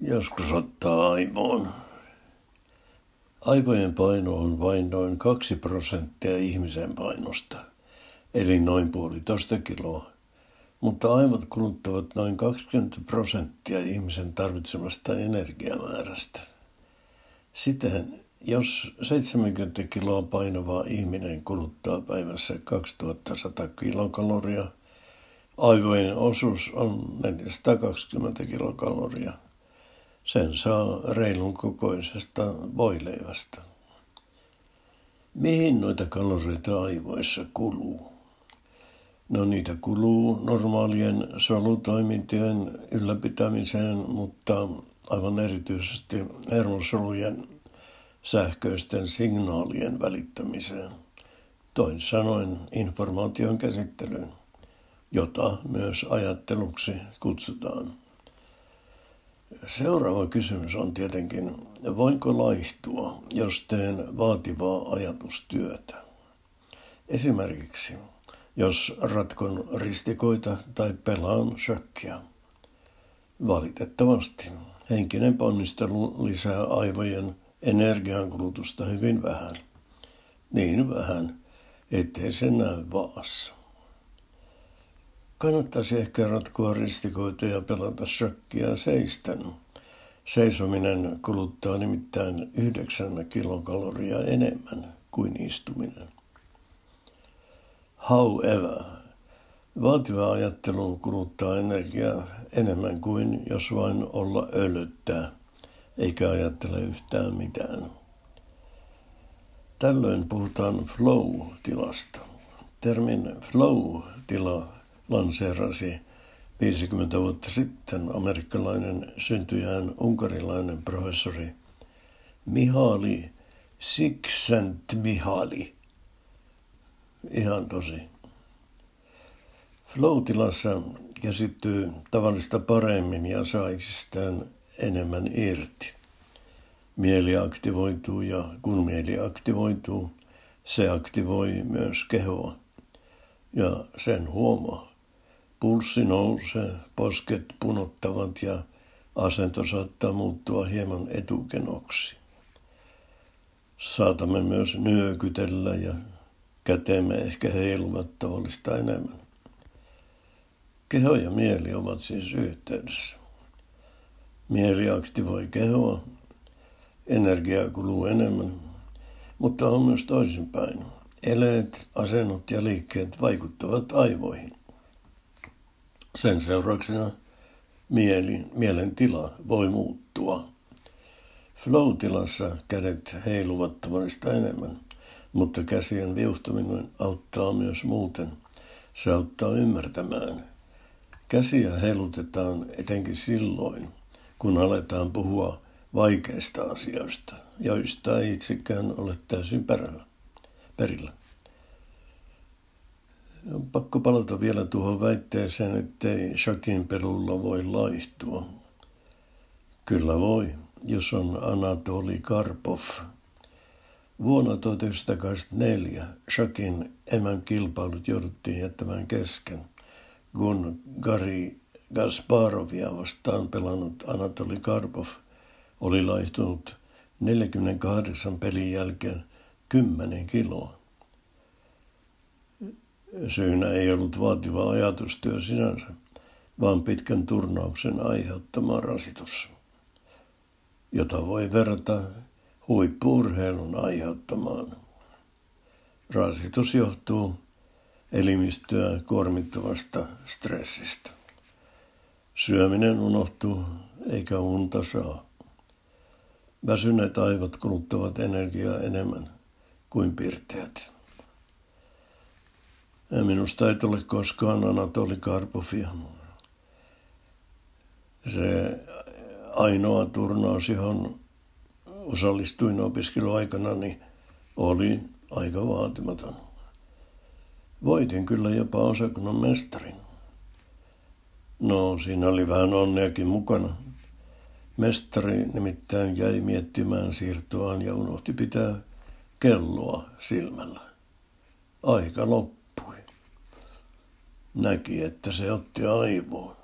Joskus ottaa aivoon. Aivojen paino on vain noin kaksi prosenttia ihmisen painosta, eli noin puolitoista kiloa. Mutta aivot kuluttavat noin 20 prosenttia ihmisen tarvitsemasta energiamäärästä. Siten, jos 70 kiloa painava ihminen kuluttaa päivässä 2100 kilokaloria, aivojen osuus on 420 kilokaloria – sen saa reilun kokoisesta voileivästä. Mihin noita kaloreita aivoissa kuluu? No niitä kuluu normaalien solutoimintojen ylläpitämiseen, mutta aivan erityisesti hermosolujen sähköisten signaalien välittämiseen. Toin sanoen informaation käsittelyyn, jota myös ajatteluksi kutsutaan. Seuraava kysymys on tietenkin, voinko laihtua, jos teen vaativaa ajatustyötä? Esimerkiksi, jos ratkon ristikoita tai pelaan shakkia. Valitettavasti henkinen ponnistelu lisää aivojen energiankulutusta hyvin vähän. Niin vähän, ettei se näy vaassa. Kannattaisi ehkä ratkoa ristikoita ja pelata shakkia seisten. Seisominen kuluttaa nimittäin yhdeksän kilokaloria enemmän kuin istuminen. However, vaativa ajattelu kuluttaa energiaa enemmän kuin jos vain olla ölyttää, eikä ajattele yhtään mitään. Tällöin puhutaan flow-tilasta. Termin flow-tila lanseerasi 50 vuotta sitten amerikkalainen syntyjään unkarilainen professori Mihali Siksent Mihali. Ihan tosi. Flow-tilassa käsittyy tavallista paremmin ja saa itsestään enemmän irti. Mieli aktivoituu ja kun mieli aktivoituu, se aktivoi myös kehoa. Ja sen huomaa. Pulssi nousee, posket punottavat ja asento saattaa muuttua hieman etukenoksi. Saatamme myös nyökytellä ja käteemme ehkä heiluvat tavallista enemmän. Keho ja mieli ovat siis yhteydessä. Mieli aktivoi kehoa, energiaa kuluu enemmän, mutta on myös toisinpäin. Eleet, asennot ja liikkeet vaikuttavat aivoihin. Sen seurauksena mieli, mielen tila voi muuttua. Flow-tilassa kädet heiluvat tavallista enemmän, mutta käsien viuhtuminen auttaa myös muuten. Se auttaa ymmärtämään. Käsiä heilutetaan etenkin silloin, kun aletaan puhua vaikeista asioista, joista ei itsekään ole täysin perillä. Pakko palata vielä tuohon väitteeseen, ettei Shakin perulla voi laihtua. Kyllä voi, jos on Anatoli Karpov. Vuonna 1984 Shakin emän kilpailut jouduttiin jättämään kesken, kun Gari Gasparovia vastaan pelannut Anatoli Karpov oli laihtunut 48 pelin jälkeen 10 kiloa. Syynä ei ollut vaativa ajatustyö sinänsä, vaan pitkän turnauksen aiheuttama rasitus, jota voi verrata huippuurheilun aiheuttamaan. Rasitus johtuu elimistöä kuormittavasta stressistä. Syöminen unohtuu eikä unta saa. Väsyneet aivot kuluttavat energiaa enemmän kuin pirteät. Minusta ei tule koskaan Anatoli Karpofia. Se ainoa turnaus, johon osallistuin opiskeluaikana, niin oli aika vaatimaton. Voitin kyllä jopa osakunnan mestarin. No, siinä oli vähän onneakin mukana. Mestari nimittäin jäi miettimään siirtoaan ja unohti pitää kelloa silmällä. Aika loppui näki, että se otti aivoon.